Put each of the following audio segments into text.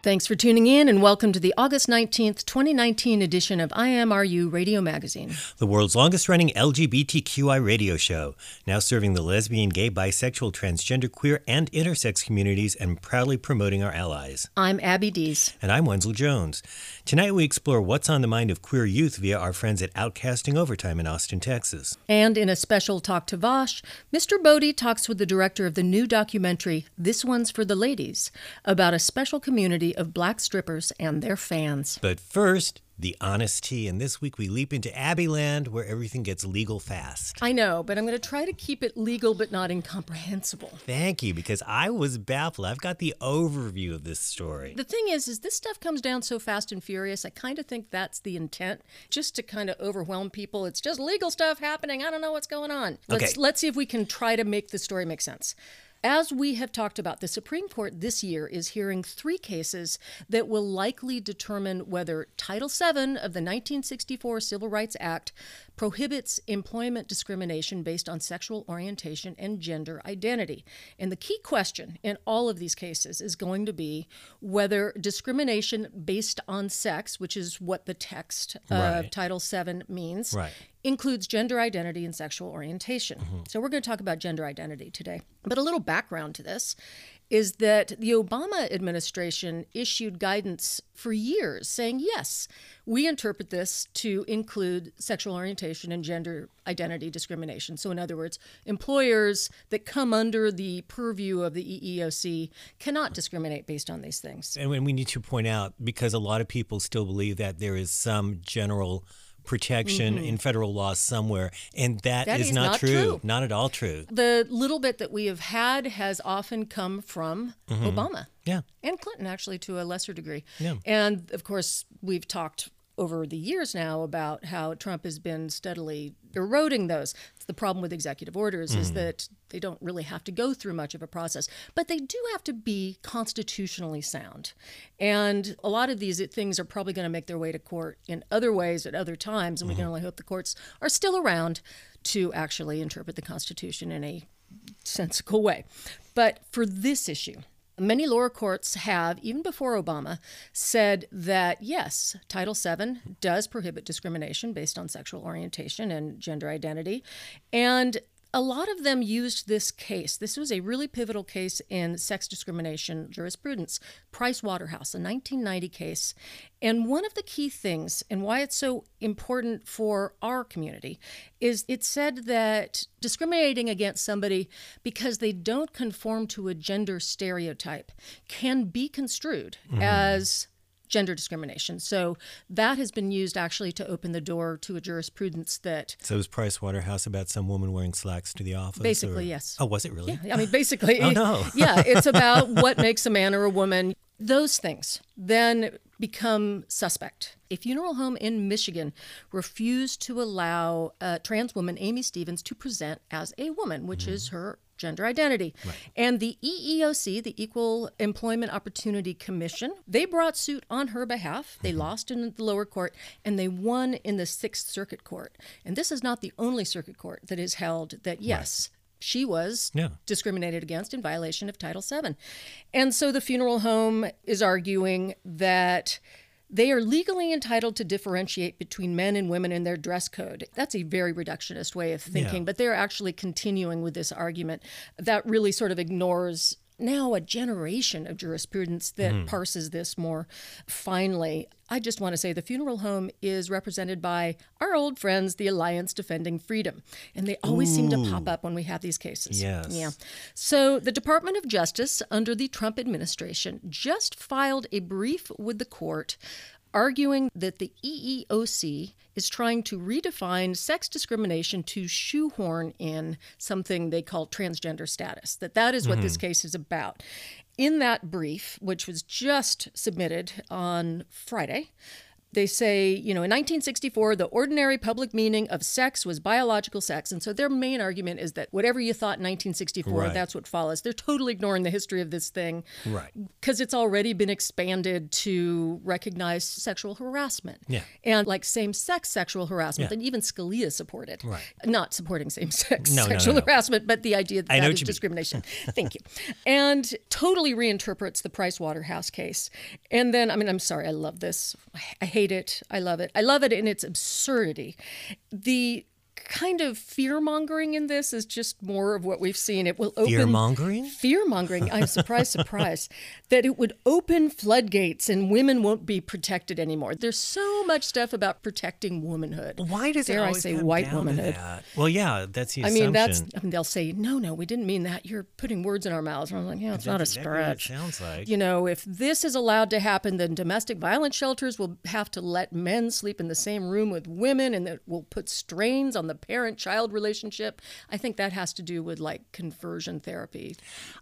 Thanks for tuning in and welcome to the August 19th, 2019 edition of IMRU Radio Magazine. The world's longest running LGBTQI radio show, now serving the lesbian, gay, bisexual, transgender, queer, and intersex communities and proudly promoting our allies. I'm Abby Dees. And I'm Wenzel Jones. Tonight we explore what's on the mind of queer youth via our friends at Outcasting Overtime in Austin, Texas. And in a special talk to Vash, Mr. Bodie talks with the director of the new documentary, This One's for the Ladies, about a special community of black strippers and their fans. But first, the Honest Tea. And this week we leap into Abbyland where everything gets legal fast. I know, but I'm going to try to keep it legal but not incomprehensible. Thank you, because I was baffled. I've got the overview of this story. The thing is, is this stuff comes down so fast and furious. I kind of think that's the intent, just to kind of overwhelm people. It's just legal stuff happening. I don't know what's going on. Let's Okay. let's see if we can try to make the story make sense. As we have talked about, the Supreme Court this year is hearing three cases that will likely determine whether Title VII of the 1964 Civil Rights Act prohibits employment discrimination based on sexual orientation and gender identity. And the key question in all of these cases is going to be whether discrimination based on sex, which is what the text of Right. Title VII means, Right. includes gender identity and sexual orientation. Mm-hmm. So we're going to talk about gender identity today. But a little background to this is that the Obama administration issued guidance for years saying, yes, we interpret this to include sexual orientation and gender identity discrimination. So, in other words, employers that come under the purview of the EEOC cannot discriminate based on these things. And we need to point out, because a lot of people still believe that there is some general protection mm-hmm. in federal law somewhere, and That that is, is not, not true. true. Not at all true. The little bit that we have had has often come from mm-hmm. Obama. Yeah. and Clinton actually to a lesser degree. Yeah. And of course, we've talked over the years now about how Trump has been steadily eroding those. It's the problem with executive orders is mm-hmm. that they don't really have to go through much of a process, but they do have to be constitutionally sound. And a lot of these things are probably going to make their way to court in other ways at other times, and we can mm-hmm. only hope the courts are still around to actually interpret the Constitution in a sensical way. But for this issue, many lower courts have, even before Obama, said that yes, Title VII does prohibit discrimination based on sexual orientation and gender identity. And a lot of them used this case. This was a really pivotal case in sex discrimination jurisprudence, Price Waterhouse, a 1990 case. And one of the key things, and why it's so important for our community, is it said that discriminating against somebody because they don't conform to a gender stereotype can be construed mm-hmm. as gender discrimination. So that has been used actually to open the door to a jurisprudence that So is Price Waterhouse about some woman wearing slacks to the office? Basically, or- yes. Oh, was it really? Yeah, I mean, basically, Oh, no. yeah, it's about what makes a man or a woman. Those things then become suspect. A funeral home in Michigan refused to allow a trans woman, Amy Stevens, to present as a woman, which Mm-hmm. is her gender identity. And the EEOC, the Equal Employment Opportunity Commission, they brought suit on her behalf. They Mm-hmm. lost in the lower court and they won in the Sixth Circuit Court. And this is not the only circuit court that has held that, yes, she was Yeah. discriminated against in violation of Title VII. And so the funeral home is arguing that they are legally entitled to differentiate between men and women in their dress code. That's a very reductionist way of thinking, Yeah. but they're actually continuing with this argument that really sort of ignores now a generation of jurisprudence that hmm. parses this more finely. I just want to say the funeral home is represented by our old friends, the Alliance Defending Freedom, and they always seem to pop up when we have these cases. Yes. Yeah. So, the Department of Justice under the Trump administration just filed a brief with the court arguing that the EEOC is trying to redefine sex discrimination to shoehorn in something they call transgender status. That that is what this mm-hmm. case is about. In that brief, which was just submitted on Friday, They say, you know, in 1964, the ordinary public meaning of sex was biological sex. And so their main argument is that whatever you thought in 1964, Right. that's what follows. They're totally ignoring the history of this thing Right. because it's already been expanded to recognize sexual harassment Yeah. and like same-sex sexual harassment Yeah. and even Scalia supported Right. not supporting same-sex No, no, no, sexual no. harassment but the idea that I that is discrimination thank you and totally reinterprets the Price Waterhouse case and then I mean I'm sorry I love this I I hate it I love it. I love it in its absurdity. The kind of fear mongering in this is just more of what we've seen it will open Fear mongering? fear mongering. I'm surprised, surprised that it would open floodgates and women won't be protected anymore. There's so much stuff about protecting womanhood. Why does it Dare I say white womanhood? Well, yeah, that's the I assumption. mean, that's. I mean, they'll say, "No, no, we didn't mean that. You're putting words in our mouths." And I'm like, "Yeah, it's not a That's what it stretch." sounds like. You know, if this is allowed to happen, then domestic violence shelters will have to let men sleep in the same room with women, and that will put strains on the parent-child relationship. I think that has to do with like conversion therapy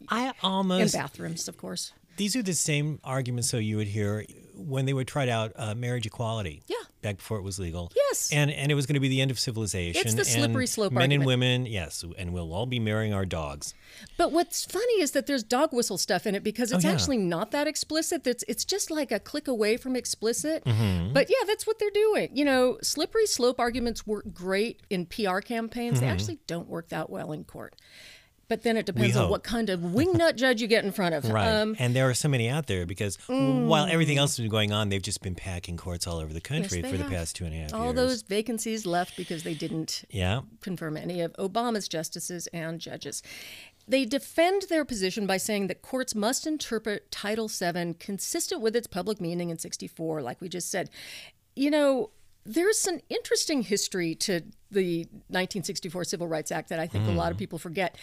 I almost bathrooms, of course. these are the same arguments so you would hear when they would try out uh, marriage equality. Yeah. Back before it was legal. Yes. And and it was going to be the end of civilization. It's the slippery slope Men and women, yes, and we'll all be marrying our dogs. But what's funny is that there's dog whistle stuff in it because it's Oh, yeah. actually not that explicit. It's it's just like a click away from explicit. Mm-hmm. But yeah, that's what they're doing. You know, slippery slope arguments work great in PR campaigns. Mm-hmm. They actually don't work that well in court. But then it depends on hope. what kind of wingnut judge you get in front of. Right. Um, and there are so many out there because while everything else has been going on, they've just been packing courts all over the country they for the past two and a half all years. All those vacancies left because they didn't Yeah. confirm any of Obama's justices and judges. They defend their position by saying that courts must interpret Title VII consistent with its public meaning in 64, like we just said. You know, there's an interesting history to the 1964 Civil Rights Act that I think a lot of people forget.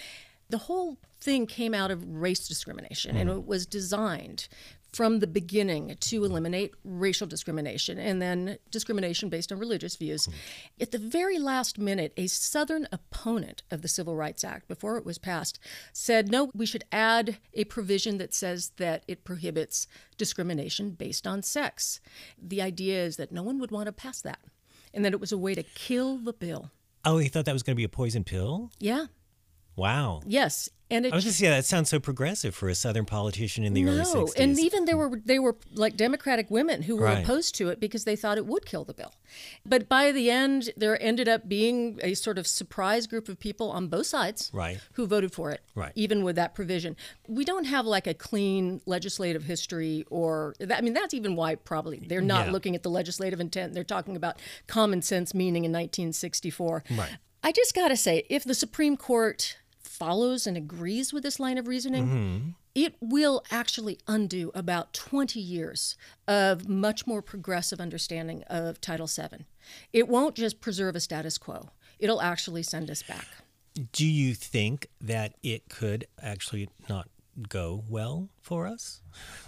The whole thing came out of race discrimination, and mm. it was designed from the beginning to eliminate racial discrimination and then discrimination based on religious views. Mm. At the very last minute, a Southern opponent of the Civil Rights Act, before it was passed, said, no, we should add a provision that says that it prohibits discrimination based on sex. The idea is that no one would want to pass that and that it was a way to kill the bill. Oh, he thought that was going to be a poison pill? Yeah. Wow. Yes. And it I was just yeah, that sounds so progressive for a southern politician in the early no, 60s. and even there were they were like Democratic women who were Right. opposed to it because they thought it would kill the bill. But by the end, there ended up being a sort of surprise group of people on both sides, Right. who voted for it, Right. even with that provision. We don't have like a clean legislative history, or that, I mean, that's even why probably they're not Yeah. looking at the legislative intent. They're talking about common sense meaning in 1964. Right. I just got to say, if the Supreme Court follows and agrees with this line of reasoning, Mm-hmm. it will actually undo about 20 years of much more progressive understanding of Title VII. It won't just preserve a status quo, it'll actually send us back. Do you think that it could actually not go well for us?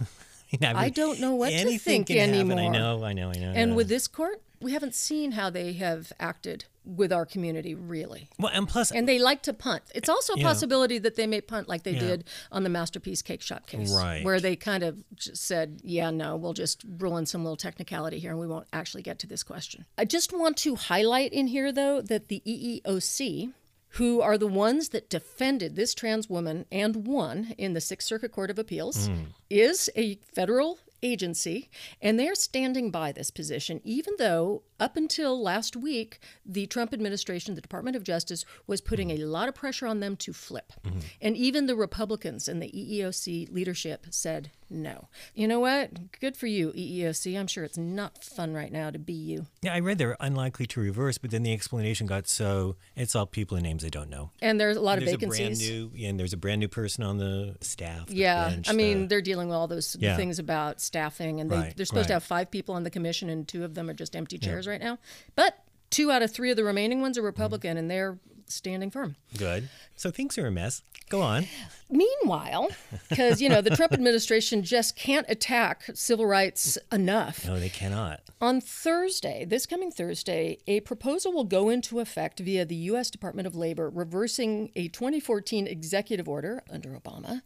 I, mean, I don't know what to think can happen. I know, I know, I know. And yeah. with this court, we haven't seen how they have acted with our community, really. well, and plus, And they like to punt. It's also a Yeah. possibility that they may punt like they Yeah. did on the Masterpiece Cakeshop case, Right. where they kind of just said, yeah, no, we'll just rule in some little technicality here and we won't actually get to this question. I just want to highlight in here, though, that the EEOC, who are the ones that defended this trans woman and won in the Sixth Circuit Court of Appeals, mm. is a federal agency, and they're standing by this position, even though up until last week, the Trump administration, the Department of Justice, was putting a lot of pressure on them to flip. Mm-hmm. And even the Republicans and the EEOC leadership said no. You know what? Good for you, EEOC. I'm sure it's not fun right now to be you. yeah, I read they're unlikely to reverse, but then the explanation got so it's all people and names I don't know. And there's a lot of There's a vacancies. brand new, yeah, and there's a brand new person on the staff. the Yeah, bench, I mean, the- they're dealing with all those Yeah. things about staffing, and they, Right, they're supposed to have five people on the commission, and two of them are just empty chairs right now. But two out of three of the remaining ones are Republican, and they're standing firm. good. So things are a mess. Go on. Meanwhile, because you know the Trump administration just can't attack civil rights enough. No, they cannot. On Thursday, this coming Thursday, a proposal will go into effect via the U.S. Department of Labor, reversing a 2014 executive order under Obama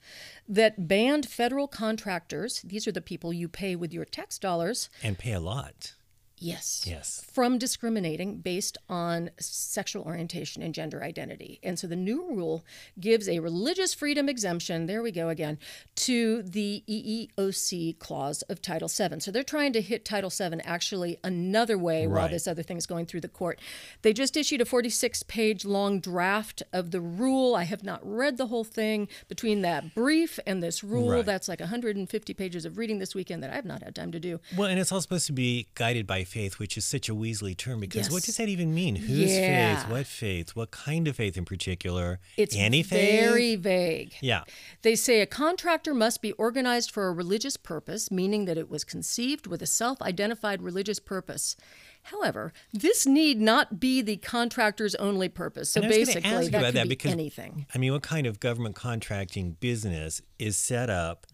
that banned federal contractors, these are the people you pay with your tax dollars, And pay a lot. Yes. Yes. From discriminating based on sexual orientation and gender identity. And so the new rule gives a religious freedom exemption, there we go again, to the EEOC clause of Title VII. So they're trying to hit Title VII actually another way while this other thing is going through the court. They just issued a 46 page long draft of the rule. I have not read the whole thing. Between that brief and this rule, Right. that's like 150 pages of reading this weekend that I have not had time to do. Well, and it's all supposed to be guided by faith, which is such a Weasley term because what does that even mean? Whose Yeah. faith? What faith? What kind of faith in particular? It's Any faith? very vague. Yeah. They say a contractor must be organized for a religious purpose, meaning that it was conceived with a self identified religious purpose. However, this need not be the contractor's only purpose. So And I was gonna basically, that could that be because anything. I mean, what kind of government contracting business is set up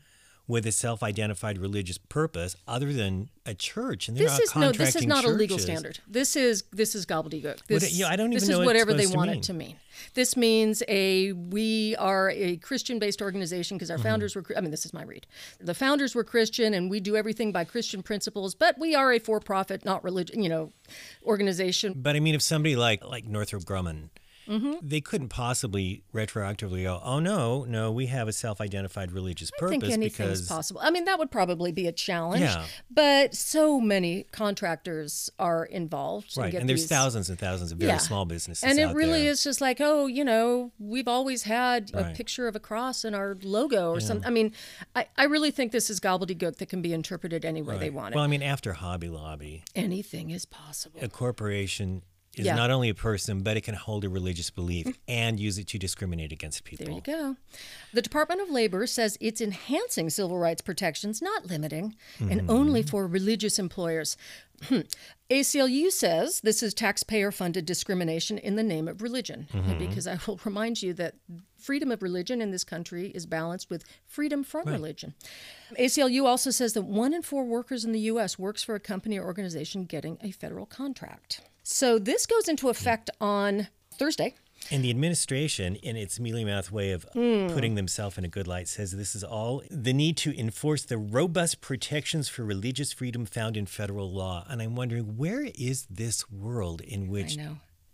with a self-identified religious purpose other than a church? And they're This is no. This is not a legal standard. This is this is gobbledygook. This, it- I don't this even is know it's whatever they want it to mean. This means a we are a Christian-based organization because our Mm-hmm. founders were. I mean, this is my read. The founders were Christian, and we do everything by Christian principles. But we are a for-profit, not religion. You know, organization. But I mean, if somebody like like Northrop Grumman, Mm-hmm. they couldn't possibly retroactively go, "Oh no, no, we have a self-identified religious I purpose think anything because is possible. I mean, that would probably be a challenge. Yeah. But so many contractors are involved. right." get And there's these- thousands and thousands of very Yeah. small businesses, And it really there. is just like, oh, you know, we've always had a picture of a cross in our logo or something. I mean, I, I really think this is gobbledygook that can be interpreted any way they Right. want Well. I mean, after Hobby Lobby, Anything is possible. a corporation is Yeah. not only a person, but it can hold a religious belief mm. and use it to discriminate against people. There you go. The Department of Labor says it's enhancing civil rights protections, not limiting, and only mm-hmm. for religious employers. ACLU says this is taxpayer funded discrimination in the name of religion. Mm-hmm. Because I will remind you that freedom of religion in this country is balanced with freedom from religion. ACLU also says that one in four workers in the U.S. works for a company or organization getting a federal contract. So this goes into effect on Thursday. And the administration, in its mealy mouth way of Hmm. putting themselves in a good light, says this is all the need to enforce the robust protections for religious freedom found in federal law. And I'm wondering, where is this world in which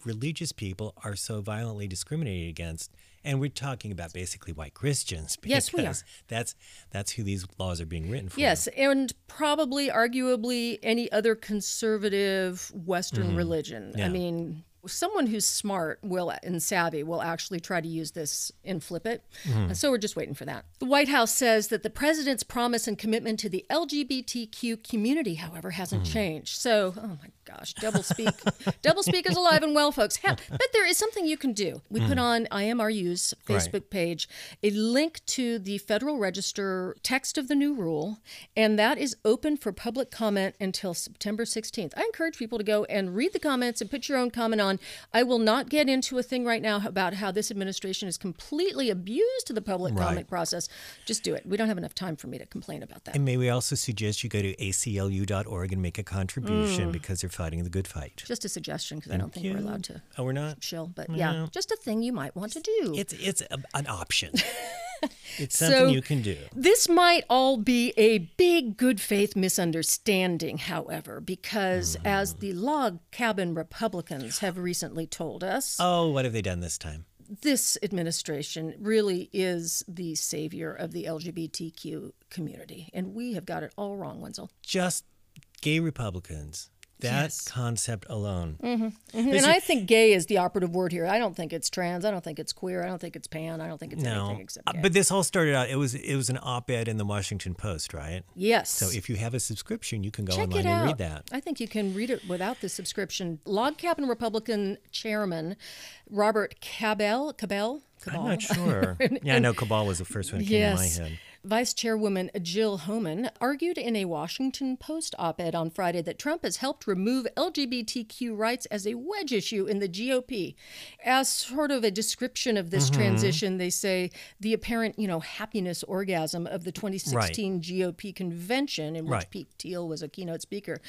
religious people are so violently discriminated against? And we're talking about basically white Christians. Yes, we are. because That's that's who these laws are being written for. Yes, and probably, arguably, any other conservative Western mm-hmm. religion. I mean, someone who's smart will and savvy will actually try to use this and flip it. And so we're just waiting for that. The White House says that the president's promise and commitment to the LGBTQ community, however, hasn't mm-hmm. changed. So, oh my gosh, double speak, double speak is alive and well, folks. But there is something you can do. We put on IMRU's Right. Facebook page a link to the Federal Register text of the new rule, and that is open for public comment until September 16th. I encourage people to go and read the comments and put your own comment on. I will not get into a thing right now about how this administration has completely abused to the public Right. comment process. Just do it. We don't have enough time for me to complain about that. And may we also suggest you go to aclu.org and make a contribution Mm. because they're fighting the good fight. Just a suggestion because I don't think we're allowed to Oh, we're not? shill, but yeah, just a thing you might want to do. It's it's a, an option. it's something So- you can do. This might all be a big good faith misunderstanding, however, because Mm-hmm. as the log cabin Republicans have recently told us, Oh, what have they done this time? this administration really is the savior of the LGBTQ community. And we have got it all wrong, Wenzel. Just gay Republicans. That Yes. concept alone. And I think gay is the operative word here. I don't think it's trans. I don't think it's queer. I don't think it's pan. I don't think it's No, anything except Uh, gay. but this all started out. It was it was an op-ed in the Washington Post, right? yes. So if you have a subscription, you can go Check online and read that. I think you can read it without the subscription. Log Cabin Republican Chairman Robert Kabel, Kabel, I'm not sure. yeah, I know Cabal was the first one that came Yes. to my head. Vice Chairwoman Jill Homan argued in a Washington Post op ed on Friday that Trump has helped remove LGBTQ rights as a wedge issue in the GOP. As sort of a description of this mm-hmm. transition, they say the apparent, you know, happiness orgasm of the 2016 GOP convention, in which Right. Pete Thiel was a keynote speaker.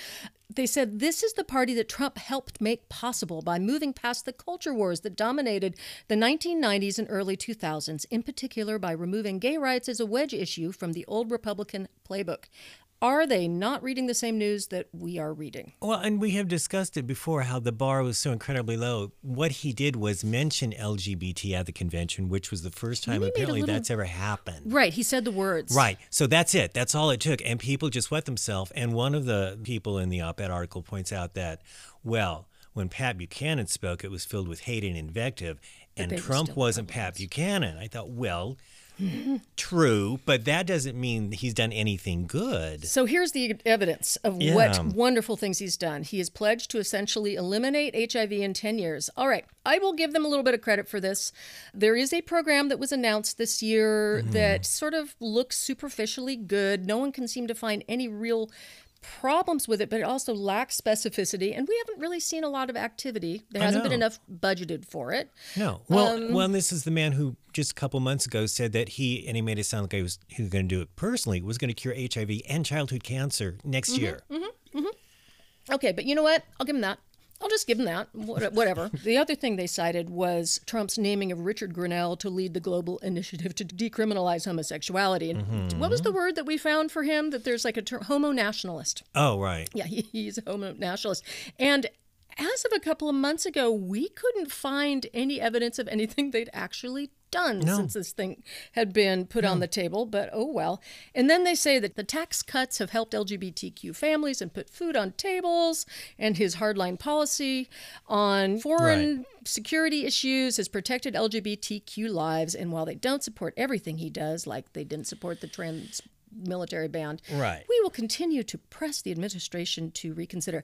They said this is the party that Trump helped make possible by moving past the culture wars that dominated the 1990s and early 2000s, in particular by removing gay rights as a wedge issue from the old Republican playbook. Are they not reading the same news that we are reading? Well, and we have discussed it before how the bar was so incredibly low. What he did was mention LGBT at the convention, which was the first time Maybe he made a apparently little- that's ever happened. Right. He said the words. Right. So that's it. That's all it took. And people just wet themselves. And one of the people in the op ed article points out that, well, when Pat Buchanan spoke, it was filled with hate and invective. And Trump wasn't Pat Buchanan. I thought, well, true, but that doesn't mean he's done anything good. So here's the evidence of Yeah. what wonderful things he's done. He has pledged to essentially eliminate HIV in 10 years. All right, I will give them a little bit of credit for this. There is a program that was announced this year Mm-hmm. that sort of looks superficially good. No one can seem to find any real problems with it, but it also lacks specificity. And we haven't really seen a lot of activity. There hasn't been enough budgeted for it. No. Well, Um, well, this is the man who just a couple months ago said that he and he made it sound like he was he was going to do it personally. Was going to cure HIV and childhood cancer next Mm-hmm, year. Okay, but you know what? I'll give him that. I'll just give him that. Whatever. the other thing they cited was Trump's naming of Richard Grenell to lead the global initiative to decriminalize homosexuality. And mm-hmm. what was the word that we found for him? That there's like a term, homo nationalist. Oh, right. Yeah, he, he's a homo nationalist. And as of a couple of months ago, we couldn't find any evidence of anything they'd actually done since this thing had been put on the table, but oh well. And then they say that the tax cuts have helped LGBTQ families and put food on tables, and his hardline policy on foreign security issues has protected LGBTQ lives. And while they don't support everything he does, like they didn't support the trans military band, Right. we will continue to press the administration to reconsider.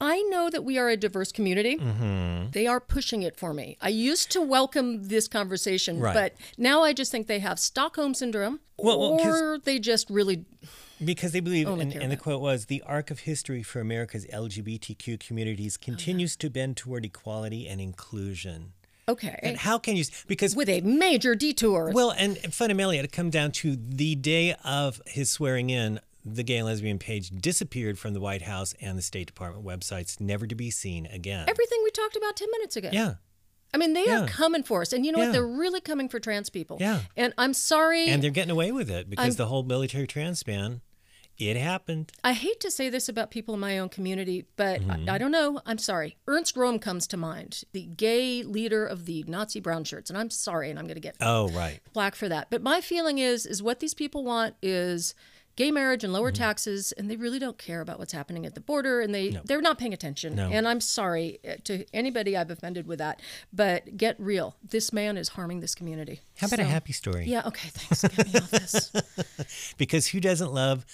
I know that we are a diverse community. Mm-hmm. They are pushing it for me. I used to welcome this conversation, Right. but now I just think they have Stockholm syndrome, Well, or they just really. Because they believe, and, and the quote was, the arc of history for America's LGBTQ communities continues to bend toward equality and inclusion. Okay. And how can you, because with a major detour. Well, and fundamentally, it come down to the day of his swearing in. The gay and lesbian page disappeared from the White House and the State Department websites, never to be seen again. Everything we talked about 10 minutes ago. yeah, I mean, they Yeah. are coming for us. And you know Yeah. what? They're really coming for trans people. Yeah. And I'm sorry. and they're getting away with it because the whole military trans ban, it happened. I hate to say this about people in my own community, but Mm-hmm. I, I don't know. I'm sorry. Ernst Röhm comes to mind, the gay leader of the Nazi brown shirts, and I'm sorry, and I'm going to get Oh, right. black for that. But my feeling is, is what these people want is gay marriage and lower Mm-hmm. taxes, and they really don't care about what's happening at the border, and they they're not paying attention. No. And I'm sorry uh, to anybody I've offended with that, but get real. This man is harming this community. How about a happy story? Yeah. Okay. Thanks. Get me off this. Because who doesn't love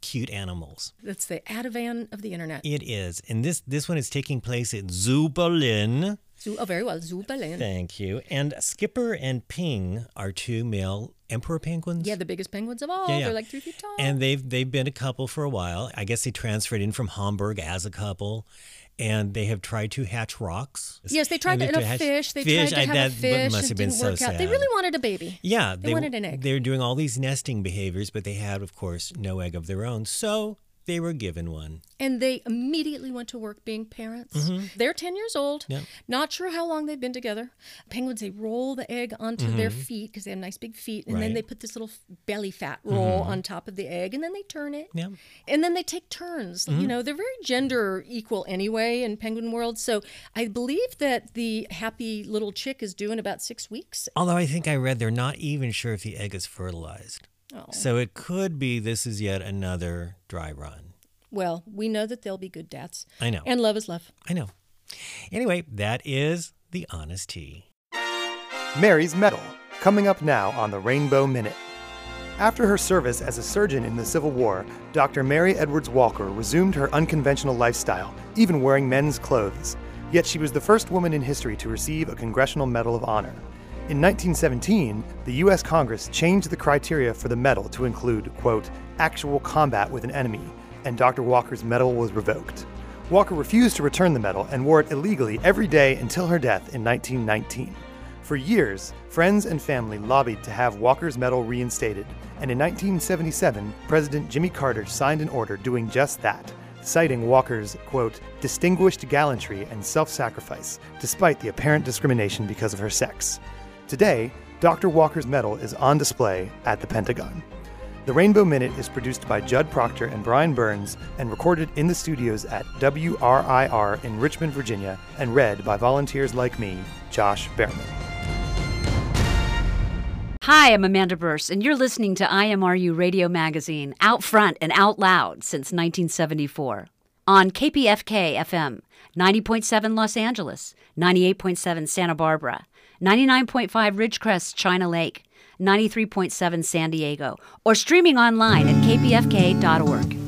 cute animals? That's the Ativan of the internet. It is. And this this one is taking place at Zoo Berlin. Zoo, oh, very well. Zoo Berlin. Thank you. And Skipper and Ping are two male emperor penguins. Yeah, the biggest penguins of all. Yeah, yeah. They're like three feet tall. And they've they've been a couple for a while. I guess they transferred in from Hamburg as a couple, and they have tried to hatch rocks. yes, they tried And to a hatch- fish. They fish, tried to I- have that a fish. must have been so work out. They really wanted a baby. Yeah, They wanted an egg. They're doing all these nesting behaviors, but they had, of course, no egg of their own. So they were given one. And they immediately went to work being parents. They're 10 years old. Mm-hmm. Not sure how long they've been together. Penguins, they roll the egg onto their feet because they have nice big feet. And then Mm-hmm. Right. Mm-hmm. they put this little belly fat roll on top of the egg. And then they turn it. Yeah. And then they take turns. Mm-hmm. You know, they're very gender equal anyway in penguin world. So I believe that the happy little chick is due in about six weeks. Although I think I read they're not even sure if the egg is fertilized. Oh. So it could be this is yet another dry run. Well, we know that there'll be good deaths. I know. And love is love. I know. Anyway, that is the honest tea. Mary's Medal, coming up now on the Rainbow Minute. After her service as a surgeon in the Civil War, Dr. Mary Edwards Walker resumed her unconventional lifestyle, even wearing men's clothes. Yet she was the first woman in history to receive a Congressional Medal of Honor. In 1917, the U.S. Congress changed the criteria for the medal to include, quote, actual combat with an enemy, and Dr. Walker's medal was revoked. Walker refused to return the medal and wore it illegally every day until her death in 1919. For years, friends and family lobbied to have Walker's medal reinstated, and in 1977, President Jimmy Carter signed an order doing just that, citing Walker's, quote, distinguished gallantry and self sacrifice, despite the apparent discrimination because of her sex. Today, Dr. Walker's medal is on display at the Pentagon. The Rainbow Minute is produced by Judd Proctor and Brian Burns and recorded in the studios at WRIR in Richmond, Virginia, and read by volunteers like me, Josh Behrman. Hi, I'm Amanda Burse, and you're listening to IMRU Radio Magazine, out front and out loud since 1974. On KPFK FM, 90.7 Los Angeles, 98.7 Santa Barbara, 99.5 Ridgecrest, China Lake, 93.7 San Diego, or streaming online at kpfk.org.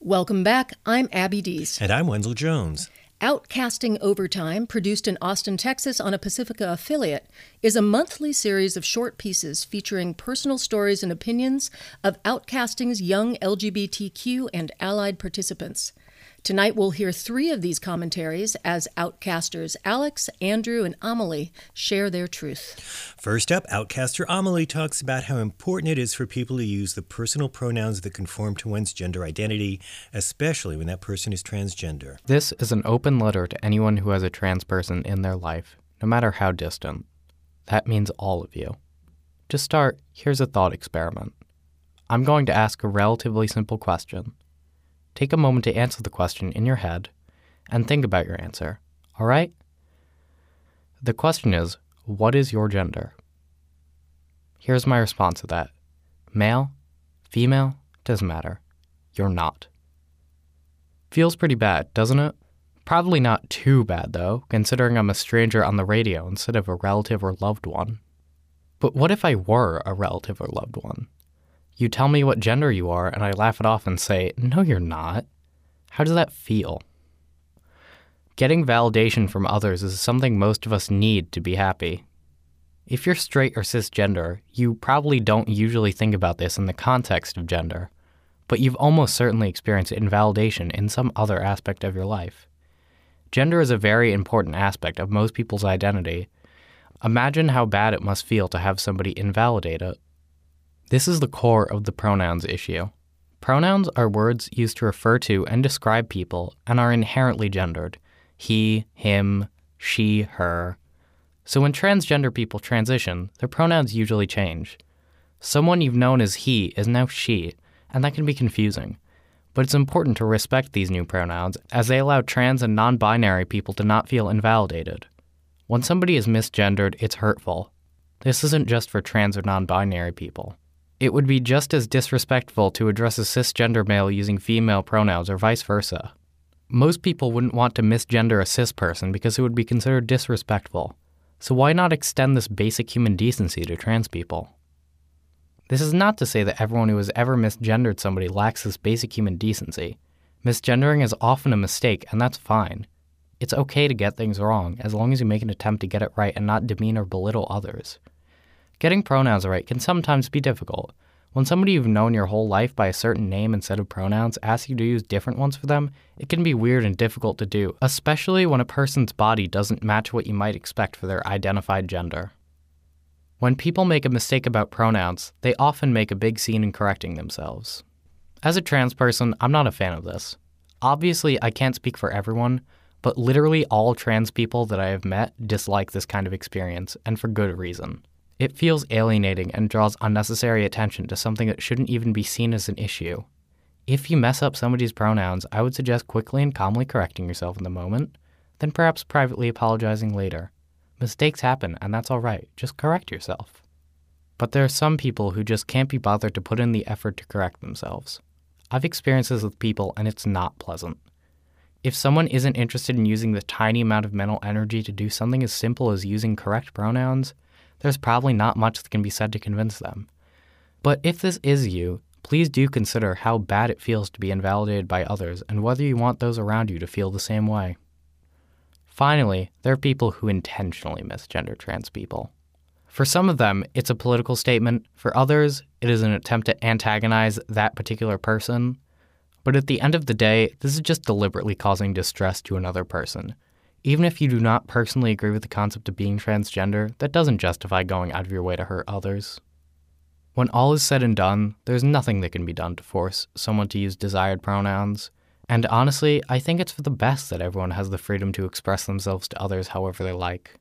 Welcome back. I'm Abby Dees. And I'm Wenzel Jones. Outcasting Overtime, produced in Austin, Texas on a Pacifica affiliate, is a monthly series of short pieces featuring personal stories and opinions of outcasting's young LGBTQ and allied participants. Tonight we'll hear three of these commentaries as outcasters Alex, Andrew, and Amilie share their truth. First up, outcaster Amilie talks about how important it is for people to use the personal pronouns that conform to one's gender identity, especially when that person is transgender. This is an open letter to anyone who has a trans person in their life, no matter how distant. That means all of you. To start, here's a thought experiment. I'm going to ask a relatively simple question. Take a moment to answer the question in your head and think about your answer, all right? The question is What is your gender? Here's my response to that male, female, doesn't matter. You're not. Feels pretty bad, doesn't it? Probably not too bad, though, considering I'm a stranger on the radio instead of a relative or loved one. But what if I were a relative or loved one? You tell me what gender you are, and I laugh it off and say, No, you're not. How does that feel? Getting validation from others is something most of us need to be happy. If you're straight or cisgender, you probably don't usually think about this in the context of gender, but you've almost certainly experienced invalidation in some other aspect of your life. Gender is a very important aspect of most people's identity. Imagine how bad it must feel to have somebody invalidate it. This is the core of the pronouns issue. Pronouns are words used to refer to and describe people and are inherently gendered he, him, she, her. So when transgender people transition, their pronouns usually change. Someone you've known as he is now she, and that can be confusing. But it's important to respect these new pronouns as they allow trans and non binary people to not feel invalidated. When somebody is misgendered, it's hurtful. This isn't just for trans or non binary people. It would be just as disrespectful to address a cisgender male using female pronouns or vice versa. Most people wouldn't want to misgender a cis person because it would be considered disrespectful. So why not extend this basic human decency to trans people? This is not to say that everyone who has ever misgendered somebody lacks this basic human decency. Misgendering is often a mistake, and that's fine. It's okay to get things wrong as long as you make an attempt to get it right and not demean or belittle others. Getting pronouns right can sometimes be difficult. When somebody you've known your whole life by a certain name instead of pronouns asks you to use different ones for them, it can be weird and difficult to do, especially when a person's body doesn't match what you might expect for their identified gender. When people make a mistake about pronouns, they often make a big scene in correcting themselves. As a trans person, I'm not a fan of this. Obviously, I can't speak for everyone, but literally all trans people that I have met dislike this kind of experience, and for good reason. It feels alienating and draws unnecessary attention to something that shouldn't even be seen as an issue. If you mess up somebody's pronouns, I would suggest quickly and calmly correcting yourself in the moment, then perhaps privately apologizing later. Mistakes happen, and that's all right. Just correct yourself. But there are some people who just can't be bothered to put in the effort to correct themselves. I've experienced this with people, and it's not pleasant. If someone isn't interested in using the tiny amount of mental energy to do something as simple as using correct pronouns, there's probably not much that can be said to convince them. But if this is you, please do consider how bad it feels to be invalidated by others and whether you want those around you to feel the same way. Finally, there are people who intentionally misgender trans people. For some of them, it's a political statement. For others, it is an attempt to antagonize that particular person. But at the end of the day, this is just deliberately causing distress to another person. Even if you do not personally agree with the concept of being transgender, that doesn't justify going out of your way to hurt others. When all is said and done, there's nothing that can be done to force someone to use desired pronouns. And honestly, I think it's for the best that everyone has the freedom to express themselves to others however they like.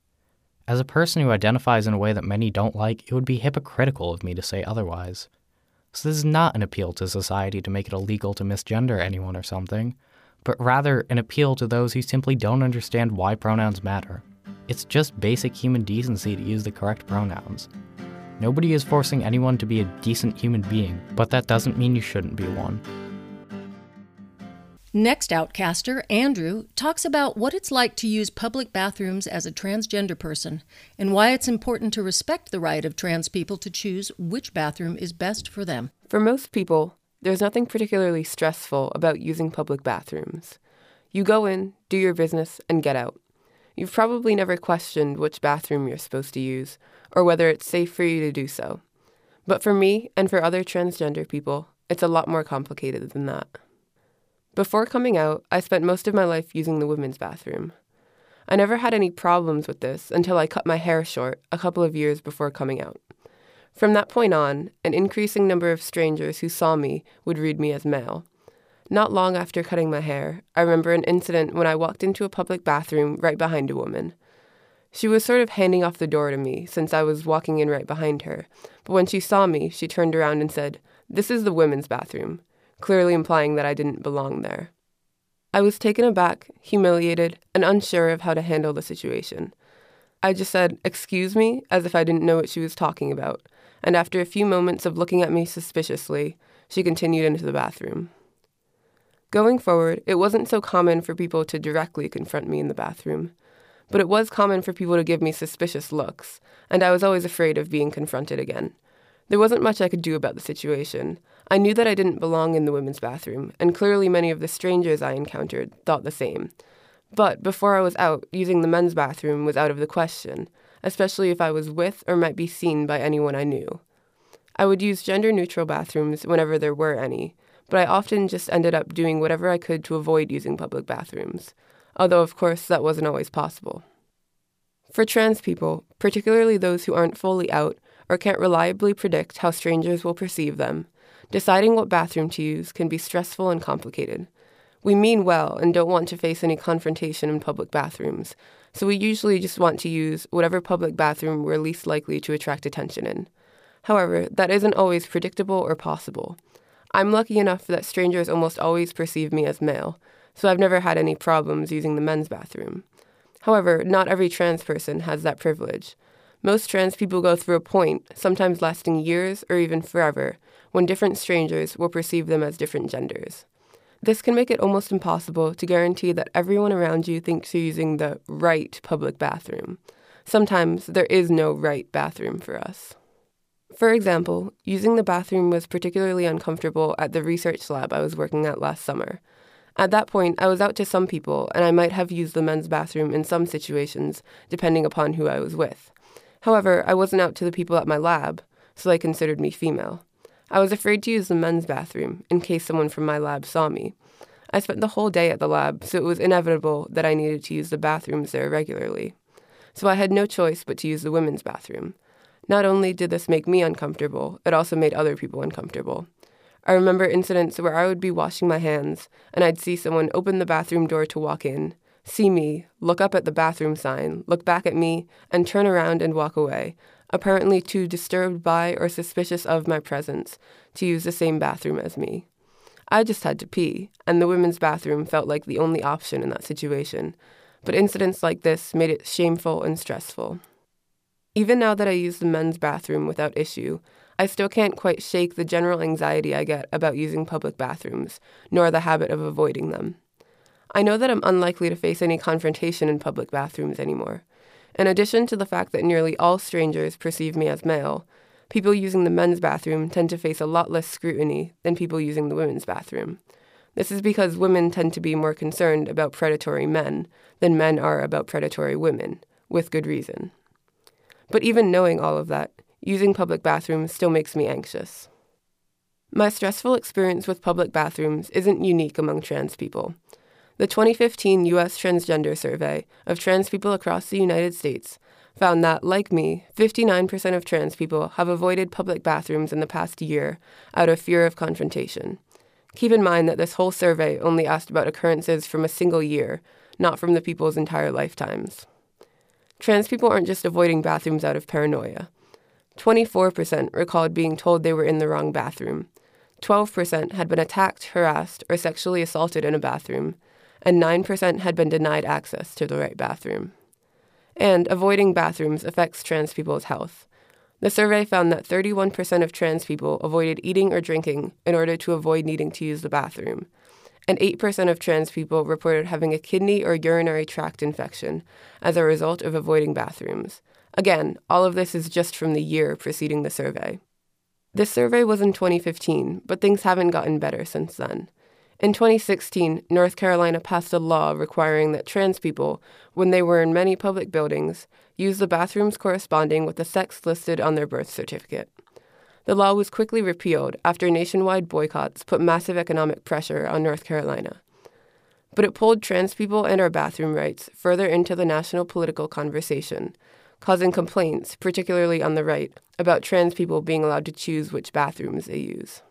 As a person who identifies in a way that many don't like, it would be hypocritical of me to say otherwise. So this is not an appeal to society to make it illegal to misgender anyone or something, but rather an appeal to those who simply don't understand why pronouns matter. It's just basic human decency to use the correct pronouns. Nobody is forcing anyone to be a decent human being, but that doesn't mean you shouldn't be one. Next outcaster, Andrew, talks about what it's like to use public bathrooms as a transgender person and why it's important to respect the right of trans people to choose which bathroom is best for them. For most people, there's nothing particularly stressful about using public bathrooms. You go in, do your business, and get out. You've probably never questioned which bathroom you're supposed to use or whether it's safe for you to do so. But for me and for other transgender people, it's a lot more complicated than that. Before coming out, I spent most of my life using the women's bathroom. I never had any problems with this until I cut my hair short a couple of years before coming out. From that point on, an increasing number of strangers who saw me would read me as male. Not long after cutting my hair, I remember an incident when I walked into a public bathroom right behind a woman. She was sort of handing off the door to me since I was walking in right behind her, but when she saw me, she turned around and said, This is the women's bathroom clearly implying that I didn't belong there. I was taken aback, humiliated, and unsure of how to handle the situation. I just said, Excuse me, as if I didn't know what she was talking about, and after a few moments of looking at me suspiciously, she continued into the bathroom. Going forward, it wasn't so common for people to directly confront me in the bathroom, but it was common for people to give me suspicious looks, and I was always afraid of being confronted again. There wasn't much I could do about the situation, I knew that I didn't belong in the women's bathroom, and clearly many of the strangers I encountered thought the same. But before I was out, using the men's bathroom was out of the question, especially if I was with or might be seen by anyone I knew. I would use gender neutral bathrooms whenever there were any, but I often just ended up doing whatever I could to avoid using public bathrooms, although of course that wasn't always possible. For trans people, particularly those who aren't fully out or can't reliably predict how strangers will perceive them, Deciding what bathroom to use can be stressful and complicated. We mean well and don't want to face any confrontation in public bathrooms, so we usually just want to use whatever public bathroom we're least likely to attract attention in. However, that isn't always predictable or possible. I'm lucky enough that strangers almost always perceive me as male, so I've never had any problems using the men's bathroom. However, not every trans person has that privilege. Most trans people go through a point, sometimes lasting years or even forever, when different strangers will perceive them as different genders. This can make it almost impossible to guarantee that everyone around you thinks you're using the right public bathroom. Sometimes there is no right bathroom for us. For example, using the bathroom was particularly uncomfortable at the research lab I was working at last summer. At that point, I was out to some people, and I might have used the men's bathroom in some situations, depending upon who I was with. However, I wasn't out to the people at my lab, so they considered me female. I was afraid to use the men's bathroom in case someone from my lab saw me. I spent the whole day at the lab, so it was inevitable that I needed to use the bathrooms there regularly. So I had no choice but to use the women's bathroom. Not only did this make me uncomfortable, it also made other people uncomfortable. I remember incidents where I would be washing my hands and I'd see someone open the bathroom door to walk in, see me, look up at the bathroom sign, look back at me, and turn around and walk away, apparently too disturbed by or suspicious of my presence, to use the same bathroom as me. I just had to pee, and the women's bathroom felt like the only option in that situation, but incidents like this made it shameful and stressful. Even now that I use the men's bathroom without issue, I still can't quite shake the general anxiety I get about using public bathrooms, nor the habit of avoiding them. I know that I'm unlikely to face any confrontation in public bathrooms anymore. In addition to the fact that nearly all strangers perceive me as male, people using the men's bathroom tend to face a lot less scrutiny than people using the women's bathroom. This is because women tend to be more concerned about predatory men than men are about predatory women, with good reason. But even knowing all of that, using public bathrooms still makes me anxious. My stressful experience with public bathrooms isn't unique among trans people. The 2015 U.S. Transgender Survey of trans people across the United States found that, like me, 59% of trans people have avoided public bathrooms in the past year out of fear of confrontation. Keep in mind that this whole survey only asked about occurrences from a single year, not from the people's entire lifetimes. Trans people aren't just avoiding bathrooms out of paranoia. 24% recalled being told they were in the wrong bathroom. 12% had been attacked, harassed, or sexually assaulted in a bathroom, and 9% had been denied access to the right bathroom. And avoiding bathrooms affects trans people's health. The survey found that 31% of trans people avoided eating or drinking in order to avoid needing to use the bathroom, and 8% of trans people reported having a kidney or urinary tract infection as a result of avoiding bathrooms. Again, all of this is just from the year preceding the survey. This survey was in 2015, but things haven't gotten better since then. In 2016, North Carolina passed a law requiring that trans people, when they were in many public buildings, use the bathrooms corresponding with the sex listed on their birth certificate. The law was quickly repealed after nationwide boycotts put massive economic pressure on North Carolina. But it pulled trans people and our bathroom rights further into the national political conversation, causing complaints, particularly on the right, about trans people being allowed to choose which bathrooms they use.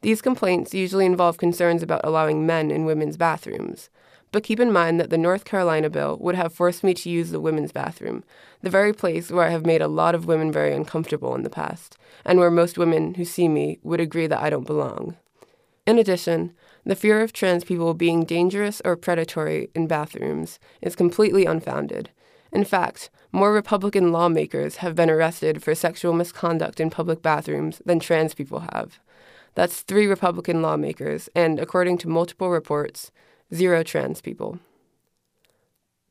These complaints usually involve concerns about allowing men in women's bathrooms, but keep in mind that the North Carolina bill would have forced me to use the women's bathroom, the very place where I have made a lot of women very uncomfortable in the past, and where most women who see me would agree that I don't belong. In addition, the fear of trans people being dangerous or predatory in bathrooms is completely unfounded. In fact, more Republican lawmakers have been arrested for sexual misconduct in public bathrooms than trans people have. That's three Republican lawmakers, and according to multiple reports, zero trans people.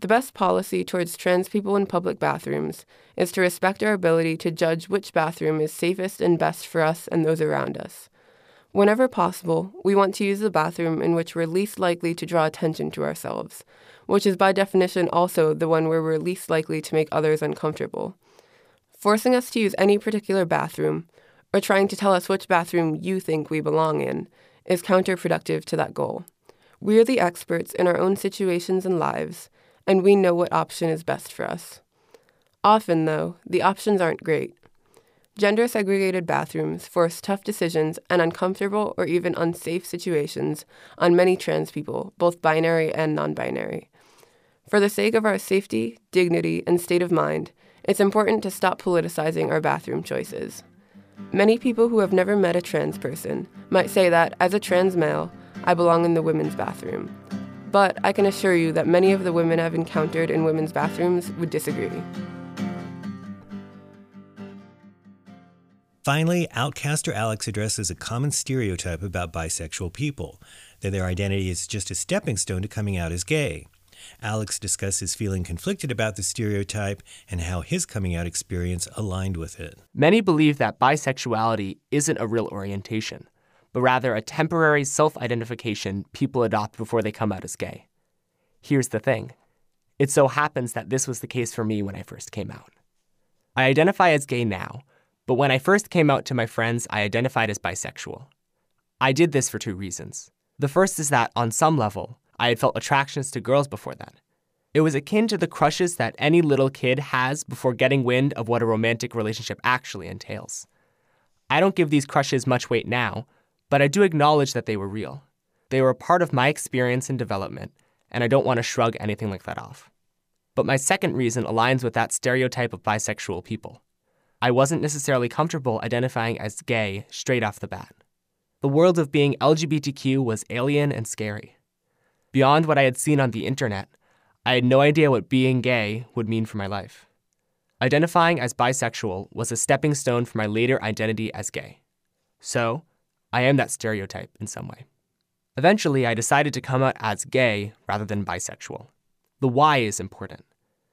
The best policy towards trans people in public bathrooms is to respect our ability to judge which bathroom is safest and best for us and those around us. Whenever possible, we want to use the bathroom in which we're least likely to draw attention to ourselves, which is by definition also the one where we're least likely to make others uncomfortable. Forcing us to use any particular bathroom, or trying to tell us which bathroom you think we belong in, is counterproductive to that goal. We're the experts in our own situations and lives, and we know what option is best for us. Often, though, the options aren't great. Gender segregated bathrooms force tough decisions and uncomfortable or even unsafe situations on many trans people, both binary and non binary. For the sake of our safety, dignity, and state of mind, it's important to stop politicizing our bathroom choices. Many people who have never met a trans person might say that, as a trans male, I belong in the women's bathroom. But I can assure you that many of the women I've encountered in women's bathrooms would disagree. Finally, Outcaster Alex addresses a common stereotype about bisexual people that their identity is just a stepping stone to coming out as gay. Alex discusses feeling conflicted about the stereotype and how his coming out experience aligned with it. Many believe that bisexuality isn't a real orientation, but rather a temporary self identification people adopt before they come out as gay. Here's the thing it so happens that this was the case for me when I first came out. I identify as gay now, but when I first came out to my friends, I identified as bisexual. I did this for two reasons. The first is that, on some level, I had felt attractions to girls before then. It was akin to the crushes that any little kid has before getting wind of what a romantic relationship actually entails. I don't give these crushes much weight now, but I do acknowledge that they were real. They were a part of my experience and development, and I don't want to shrug anything like that off. But my second reason aligns with that stereotype of bisexual people. I wasn't necessarily comfortable identifying as gay straight off the bat. The world of being LGBTQ was alien and scary. Beyond what I had seen on the internet, I had no idea what being gay would mean for my life. Identifying as bisexual was a stepping stone for my later identity as gay. So, I am that stereotype in some way. Eventually, I decided to come out as gay rather than bisexual. The why is important.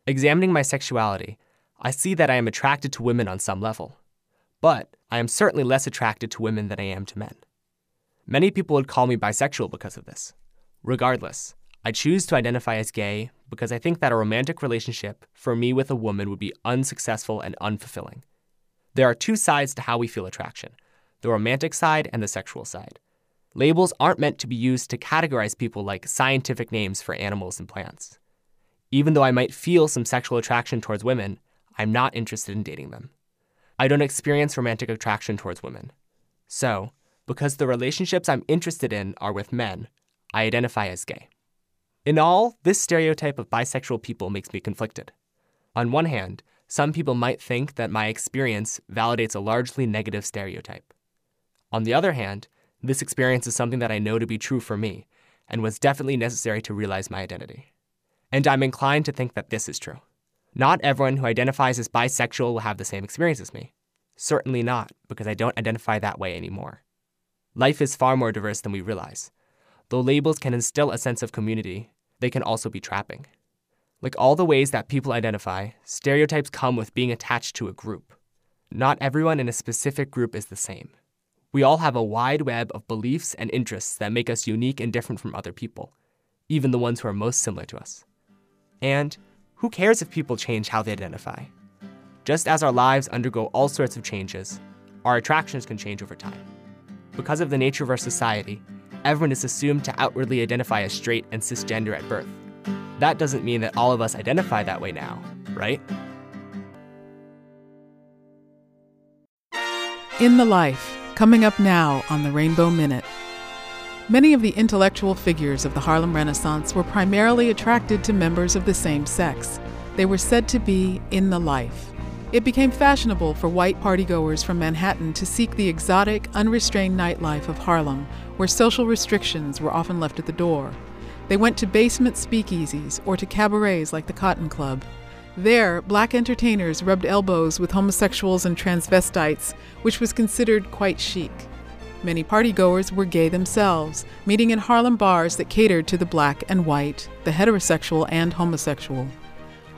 Examining my sexuality, I see that I am attracted to women on some level, but I am certainly less attracted to women than I am to men. Many people would call me bisexual because of this. Regardless, I choose to identify as gay because I think that a romantic relationship for me with a woman would be unsuccessful and unfulfilling. There are two sides to how we feel attraction the romantic side and the sexual side. Labels aren't meant to be used to categorize people like scientific names for animals and plants. Even though I might feel some sexual attraction towards women, I'm not interested in dating them. I don't experience romantic attraction towards women. So, because the relationships I'm interested in are with men, I identify as gay. In all, this stereotype of bisexual people makes me conflicted. On one hand, some people might think that my experience validates a largely negative stereotype. On the other hand, this experience is something that I know to be true for me and was definitely necessary to realize my identity. And I'm inclined to think that this is true. Not everyone who identifies as bisexual will have the same experience as me. Certainly not, because I don't identify that way anymore. Life is far more diverse than we realize. Though labels can instill a sense of community, they can also be trapping. Like all the ways that people identify, stereotypes come with being attached to a group. Not everyone in a specific group is the same. We all have a wide web of beliefs and interests that make us unique and different from other people, even the ones who are most similar to us. And who cares if people change how they identify? Just as our lives undergo all sorts of changes, our attractions can change over time. Because of the nature of our society, everyone is assumed to outwardly identify as straight and cisgender at birth. That doesn't mean that all of us identify that way now, right? In the Life, coming up now on the Rainbow Minute. Many of the intellectual figures of the Harlem Renaissance were primarily attracted to members of the same sex. They were said to be in the life. It became fashionable for white partygoers from Manhattan to seek the exotic, unrestrained nightlife of Harlem, where social restrictions were often left at the door. They went to basement speakeasies or to cabarets like the Cotton Club. There, black entertainers rubbed elbows with homosexuals and transvestites, which was considered quite chic. Many partygoers were gay themselves, meeting in Harlem bars that catered to the black and white, the heterosexual and homosexual.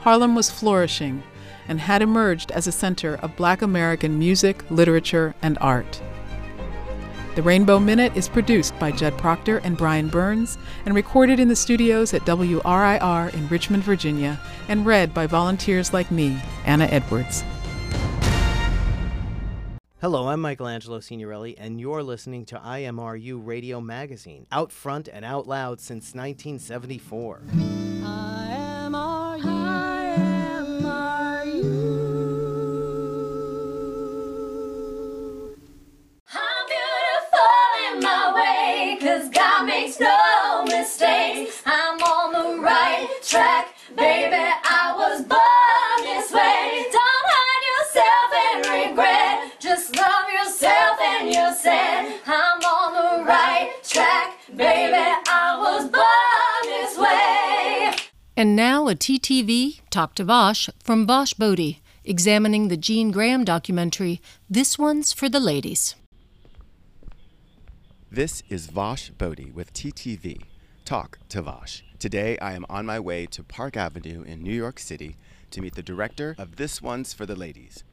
Harlem was flourishing, and had emerged as a center of black American music, literature, and art. The Rainbow Minute is produced by Judd Proctor and Brian Burns and recorded in the studios at WRIR in Richmond, Virginia, and read by volunteers like me, Anna Edwards. Hello, I'm Michelangelo Signorile, and you're listening to IMRU Radio Magazine, out front and out loud since 1974. No mistakes. I'm on the right track, baby. I was born this way. Don't hide yourself and regret. Just love yourself and you're sad. I'm on the right track, baby. I was born this way. And now a TTV, Talk to Vash, from Vash Bodie, examining the Gene Graham documentary, This One's for the Ladies. This is Vash Bodie with TTV, Talk to Vash. Today I am on my way to Park Avenue in New York City to meet the director of This One's for the Ladies.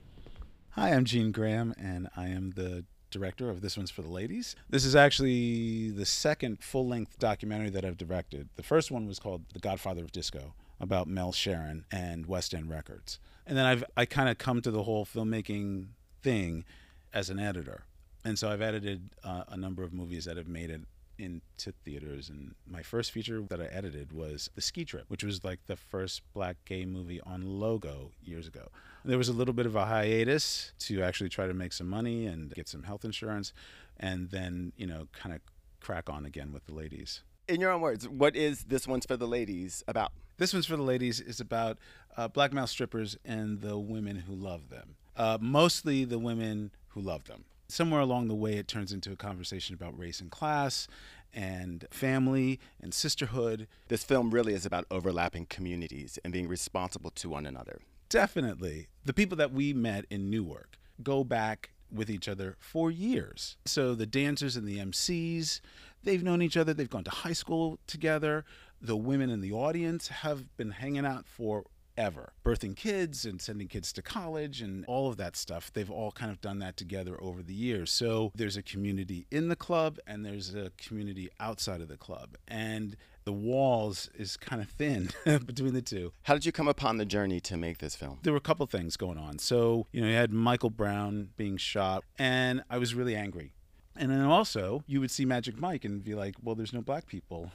Hi, I'm Gene Graham, and I am the director of This One's for the Ladies. This is actually the second full length documentary that I've directed. The first one was called The Godfather of Disco, about Mel Cheren and West End Records. And then I've I kind of come to the whole filmmaking thing as an editor and so I've edited uh, a number of movies that have made it into theaters and my first feature that I edited was The Ski Trip, which was like the first black gay movie on Logo years ago. There was a little bit of a hiatus to actually try to make some money and get some health insurance and then, you know, kind of crack on again with the ladies. In your own words, what is This One's for the Ladies about? This One's for the Ladies is about uh, black male strippers and the women who love them. Uh, mostly the women who love them somewhere along the way, it turns into a conversation about race and class and family and sisterhood. This film really is about overlapping communities and being responsible to one another. Definitely. The people that we met in Newark go back with each other for years. So the dancers and the MCs, they've known each other, they've gone to high school together. The women in the audience have been hanging out for ever. Birthing kids and sending kids to college and all of that stuff. They've all kind of done that together over the years. So there's a community in the club and there's a community outside of the club. And the walls is kind of thin between the two. How did you come upon the journey to make this film? There were a couple things going on. So, you know, you had Michael Brown being shot, and I was really angry. And then also, you would see Magic Mike and be like, well, there's no black people,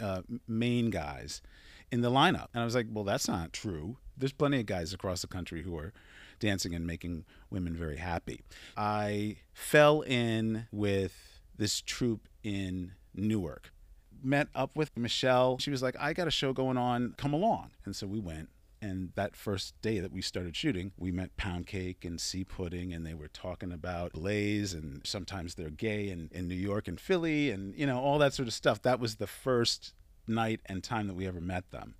uh, main guys in the lineup. And I was like, well, that's not true. There's plenty of guys across the country who are dancing and making women very happy. I fell in with this troupe in Newark. Met up with Michelle. She was like, I got a show going on. Come along. And so we went. And that first day that we started shooting, we met Pound Cake and Sea Pudding, and they were talking about Blaze, and sometimes they're gay in, in New York and Philly, and you know all that sort of stuff. That was the first night and time that we ever met them.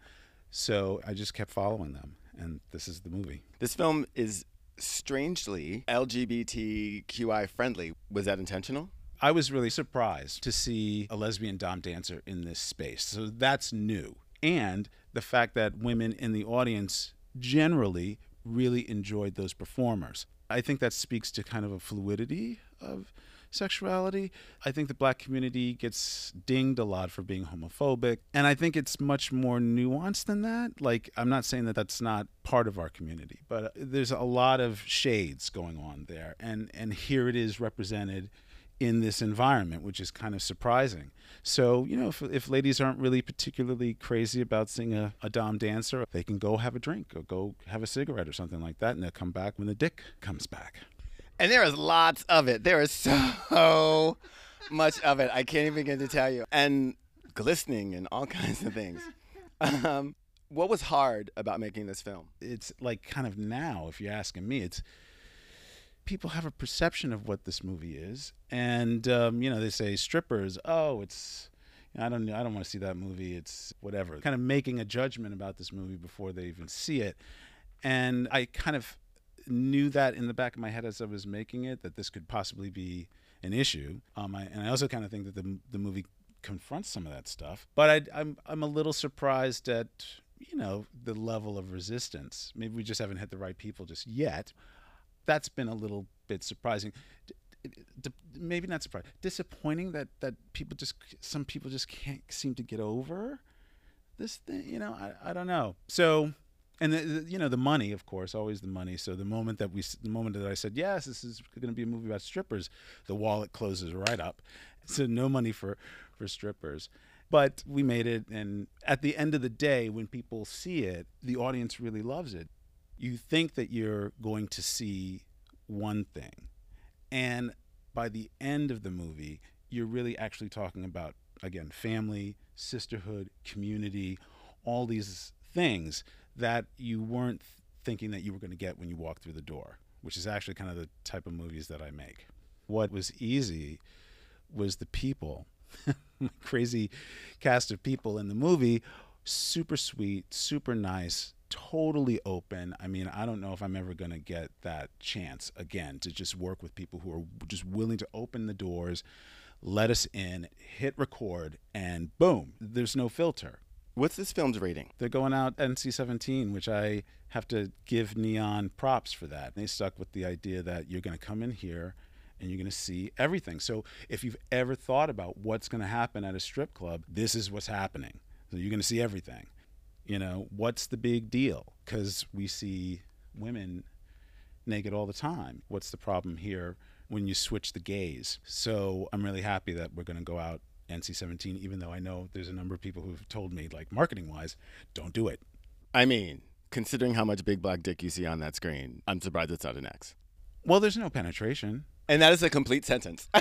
So I just kept following them, and this is the movie. This film is strangely LGBTQI friendly. Was that intentional? I was really surprised to see a lesbian dom dancer in this space. So that's new. And the fact that women in the audience generally really enjoyed those performers. I think that speaks to kind of a fluidity of sexuality. I think the black community gets dinged a lot for being homophobic. And I think it's much more nuanced than that. Like, I'm not saying that that's not part of our community, but uh, there's a lot of shades going on there. And, and here it is represented in this environment, which is kind of surprising. So, you know, if, if ladies aren't really particularly crazy about seeing a, a Dom dancer, they can go have a drink or go have a cigarette or something like that, and they'll come back when the dick comes back. And there is lots of it. There is so much of it. I can't even begin to tell you. And glistening and all kinds of things. Um, what was hard about making this film? It's like kind of now, if you're asking me, it's people have a perception of what this movie is, and um, you know they say strippers. Oh, it's I don't I don't want to see that movie. It's whatever. Kind of making a judgment about this movie before they even see it, and I kind of knew that in the back of my head as I was making it that this could possibly be an issue. Um, I, and I also kind of think that the the movie confronts some of that stuff, but I, I'm I'm a little surprised at you know the level of resistance. Maybe we just haven't hit the right people just yet that's been a little bit surprising. D- d- maybe not surprising, disappointing that that people just some people just can't seem to get over this thing. You know, I, I don't know. So, and the, the, you know the money, of course, always the money. So the moment that we, the moment that I said yes, this is going to be a movie about strippers, the wallet closes right up. So no money for for strippers. But we made it, and at the end of the day, when people see it, the audience really loves it you think that you're going to see one thing. And by the end of the movie, you're really actually talking about, again, family, sisterhood, community, all these things that you weren't thinking that you were going to get when you walked through the door, which is actually kind of the type of movies that I make. What was easy was the people. crazy cast of people in the movie, super sweet, super nice, totally open. I mean, I don't know if I'm ever going to get that chance again to just work with people who are just willing to open the doors, let us in, hit record, and boom, there's no filter. What's this film's rating? They're going out NC 17, which I have to give Neon props for that. They stuck with the idea that you're going to come in here and you're going to see everything. So if you've ever thought about what's going to happen at a strip club, this is what's happening. So you're going to see everything. You know, what's the big deal? Because we see women naked all the time. What's the problem here when you switch the gaze? So I'm really happy that we're going to go out NC 17, even though I know there's a number of people who've told me, like marketing wise, don't do it. I mean, considering how much big black dick you see on that screen, I'm surprised it's not an X. Well, there's no penetration. And that is a complete sentence.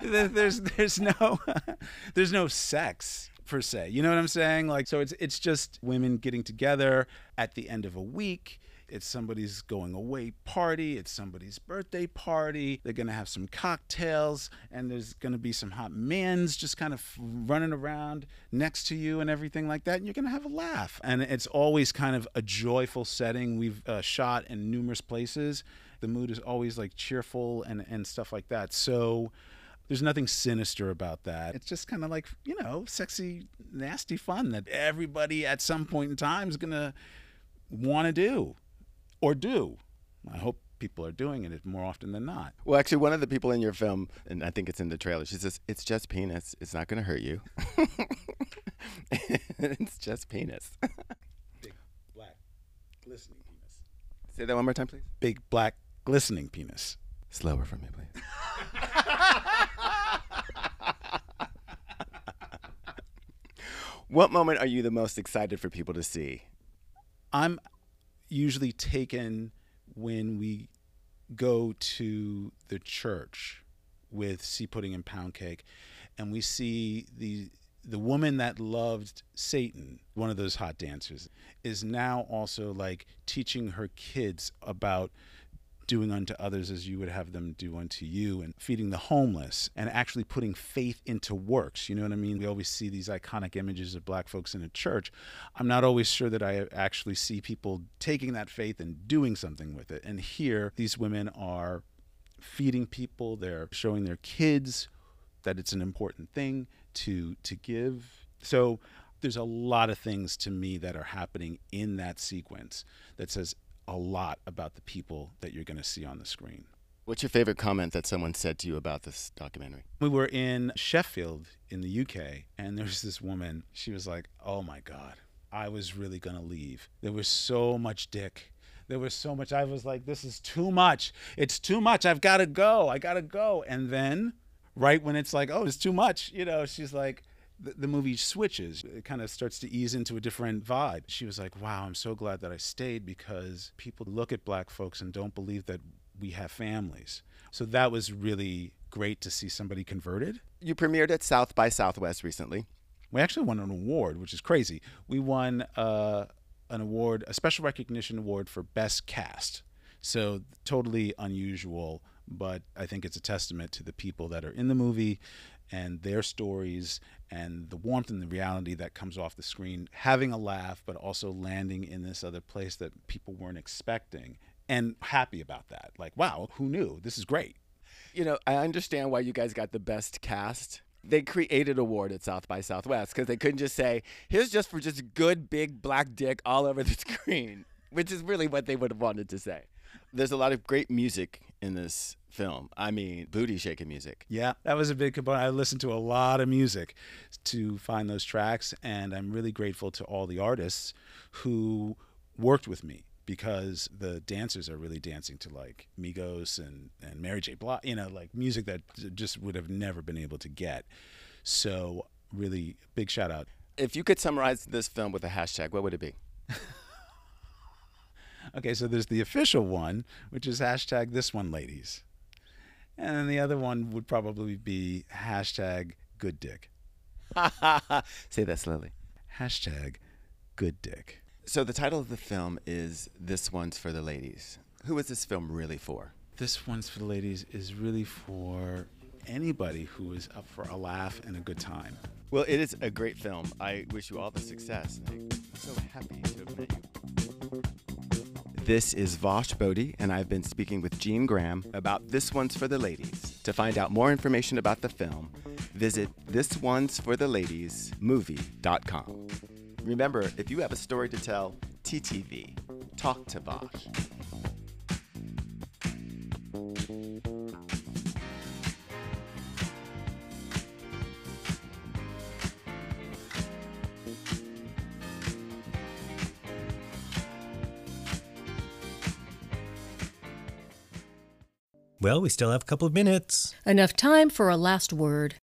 there's there's no there's no sex per se. You know what I'm saying? Like so it's it's just women getting together at the end of a week. It's somebody's going away party. It's somebody's birthday party. They're going to have some cocktails and there's going to be some hot men's just kind of running around next to you and everything like that. And you're going to have a laugh. And it's always kind of a joyful setting. We've uh, shot in numerous places. The mood is always like cheerful and, and stuff like that. So, there's nothing sinister about that. It's just kind of like, you know, sexy, nasty fun that everybody at some point in time is going to want to do or do. I hope people are doing it more often than not. Well, actually, one of the people in your film, and I think it's in the trailer, she says, It's just penis. It's not going to hurt you. it's just penis. Big, black, glistening penis. Say that one more time, please. Big, black, glistening penis. Slower for me, please. What moment are you the most excited for people to see? I'm usually taken when we go to the church with sea pudding and pound cake and we see the the woman that loved Satan, one of those hot dancers, is now also like teaching her kids about doing unto others as you would have them do unto you and feeding the homeless and actually putting faith into works. You know what I mean? We always see these iconic images of black folks in a church. I'm not always sure that I actually see people taking that faith and doing something with it. And here, these women are feeding people, they're showing their kids that it's an important thing to to give. So there's a lot of things to me that are happening in that sequence that says a lot about the people that you're going to see on the screen. What's your favorite comment that someone said to you about this documentary? We were in Sheffield in the UK, and there's this woman. She was like, Oh my God, I was really going to leave. There was so much dick. There was so much. I was like, This is too much. It's too much. I've got to go. I got to go. And then, right when it's like, Oh, it's too much, you know, she's like, the, the movie switches. It kind of starts to ease into a different vibe. She was like, Wow, I'm so glad that I stayed because people look at black folks and don't believe that we have families. So that was really great to see somebody converted. You premiered at South by Southwest recently. We actually won an award, which is crazy. We won uh, an award, a special recognition award for Best Cast. So totally unusual, but I think it's a testament to the people that are in the movie and their stories and the warmth and the reality that comes off the screen, having a laugh, but also landing in this other place that people weren't expecting and happy about that. Like, wow, who knew? This is great. You know, I understand why you guys got the best cast. They created a award at South by Southwest because they couldn't just say, "Here's just for just good big black dick all over the screen," which is really what they would have wanted to say. There's a lot of great music in this film. I mean, booty shaking music. Yeah, that was a big component. I listened to a lot of music to find those tracks, and I'm really grateful to all the artists who worked with me because the dancers are really dancing to like Migos and, and Mary J. Blige, you know, like music that just would have never been able to get. So, really big shout out. If you could summarize this film with a hashtag, what would it be? Okay, so there's the official one, which is hashtag this one, ladies. And then the other one would probably be hashtag good dick. Say that slowly. Hashtag good dick. So the title of the film is This One's for the Ladies. Who is this film really for? This one's for the ladies is really for anybody who is up for a laugh and a good time. Well, it is a great film. I wish you all the success. I'm so happy to have met you. This is Vash Bodie, and I've been speaking with Gene Graham about This One's for the Ladies. To find out more information about the film, visit This One's for the Ladies movie.com. Remember, if you have a story to tell, TTV, talk to Vash. Well, we still have a couple of minutes. Enough time for a last word.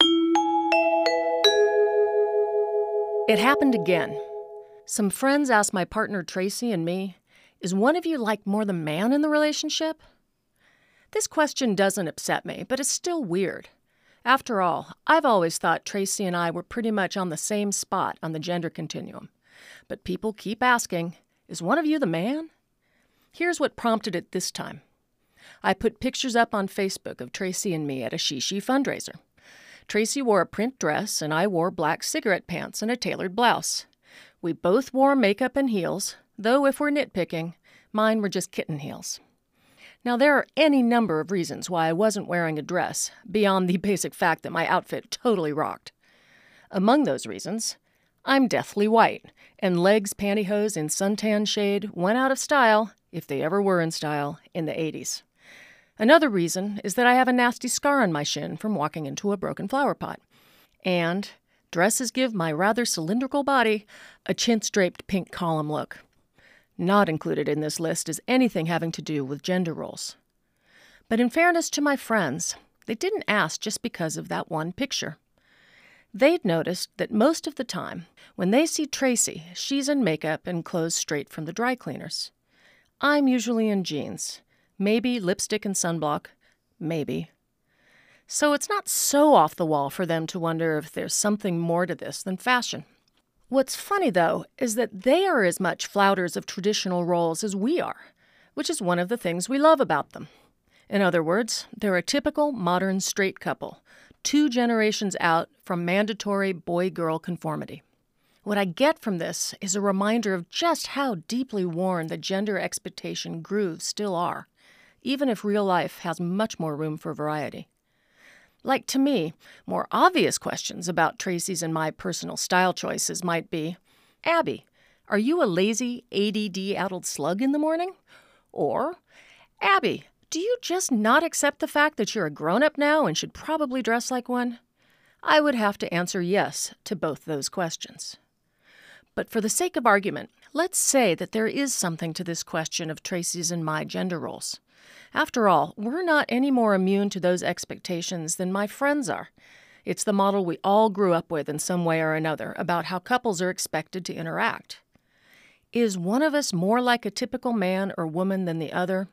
It happened again. Some friends asked my partner Tracy and me, Is one of you like more the man in the relationship? This question doesn't upset me, but it's still weird. After all, I've always thought Tracy and I were pretty much on the same spot on the gender continuum. But people keep asking, Is one of you the man? Here's what prompted it this time. I put pictures up on Facebook of Tracy and me at a Shishi fundraiser. Tracy wore a print dress, and I wore black cigarette pants and a tailored blouse. We both wore makeup and heels, though if we're nitpicking, mine were just kitten heels. Now, there are any number of reasons why I wasn't wearing a dress, beyond the basic fact that my outfit totally rocked. Among those reasons, I'm deathly white, and legs pantyhose in suntan shade went out of style, if they ever were in style, in the 80s. Another reason is that I have a nasty scar on my shin from walking into a broken flower pot. And dresses give my rather cylindrical body a chintz draped pink column look. Not included in this list is anything having to do with gender roles. But in fairness to my friends, they didn't ask just because of that one picture. They'd noticed that most of the time, when they see Tracy, she's in makeup and clothes straight from the dry cleaners. I'm usually in jeans, maybe lipstick and sunblock, maybe. So it's not so off the wall for them to wonder if there's something more to this than fashion. What's funny, though, is that they are as much flouters of traditional roles as we are, which is one of the things we love about them. In other words, they're a typical modern straight couple, two generations out from mandatory boy girl conformity. What I get from this is a reminder of just how deeply worn the gender expectation grooves still are, even if real life has much more room for variety. Like to me, more obvious questions about Tracy's and my personal style choices might be Abby, are you a lazy, ADD addled slug in the morning? Or, Abby, do you just not accept the fact that you're a grown up now and should probably dress like one? I would have to answer yes to both those questions. But for the sake of argument, let's say that there is something to this question of Tracy's and my gender roles. After all, we're not any more immune to those expectations than my friends are. It's the model we all grew up with in some way or another about how couples are expected to interact. Is one of us more like a typical man or woman than the other?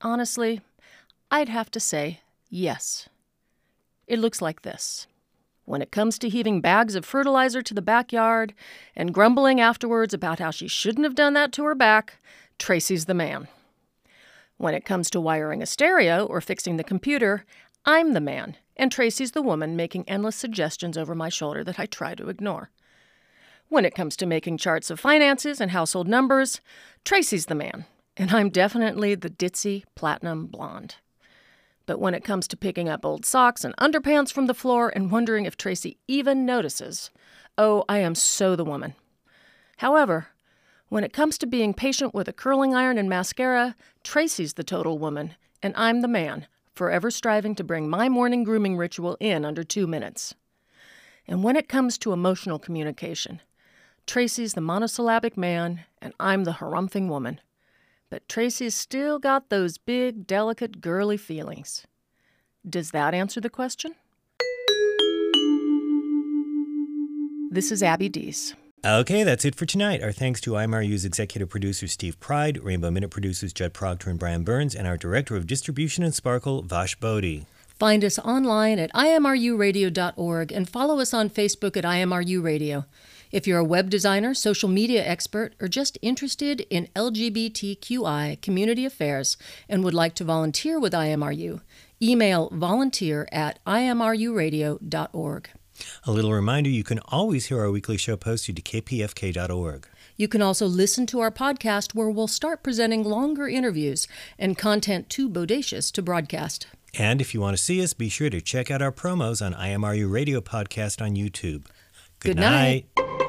Honestly, I'd have to say yes. It looks like this. When it comes to heaving bags of fertilizer to the backyard and grumbling afterwards about how she shouldn't have done that to her back, Tracy's the man. When it comes to wiring a stereo or fixing the computer, I'm the man, and Tracy's the woman making endless suggestions over my shoulder that I try to ignore. When it comes to making charts of finances and household numbers, Tracy's the man, and I'm definitely the ditzy platinum blonde. But when it comes to picking up old socks and underpants from the floor and wondering if Tracy even notices, oh, I am so the woman. However, when it comes to being patient with a curling iron and mascara, Tracy's the total woman, and I'm the man, forever striving to bring my morning grooming ritual in under two minutes. And when it comes to emotional communication, Tracy's the monosyllabic man, and I'm the harumphing woman. But Tracy's still got those big, delicate, girly feelings. Does that answer the question? This is Abby Dees. Okay, that's it for tonight. Our thanks to IMRU's executive producer Steve Pride, Rainbow Minute producers Judd Proctor and Brian Burns, and our director of distribution and Sparkle, Vash Bodhi. Find us online at imruradio.org and follow us on Facebook at IMRU Radio. If you're a web designer, social media expert, or just interested in LGBTQI community affairs and would like to volunteer with IMRU, email volunteer at imruradio.org. A little reminder you can always hear our weekly show posted to kpfk.org. You can also listen to our podcast where we'll start presenting longer interviews and content too bodacious to broadcast. And if you want to see us, be sure to check out our promos on IMRU Radio Podcast on YouTube. Good night. night.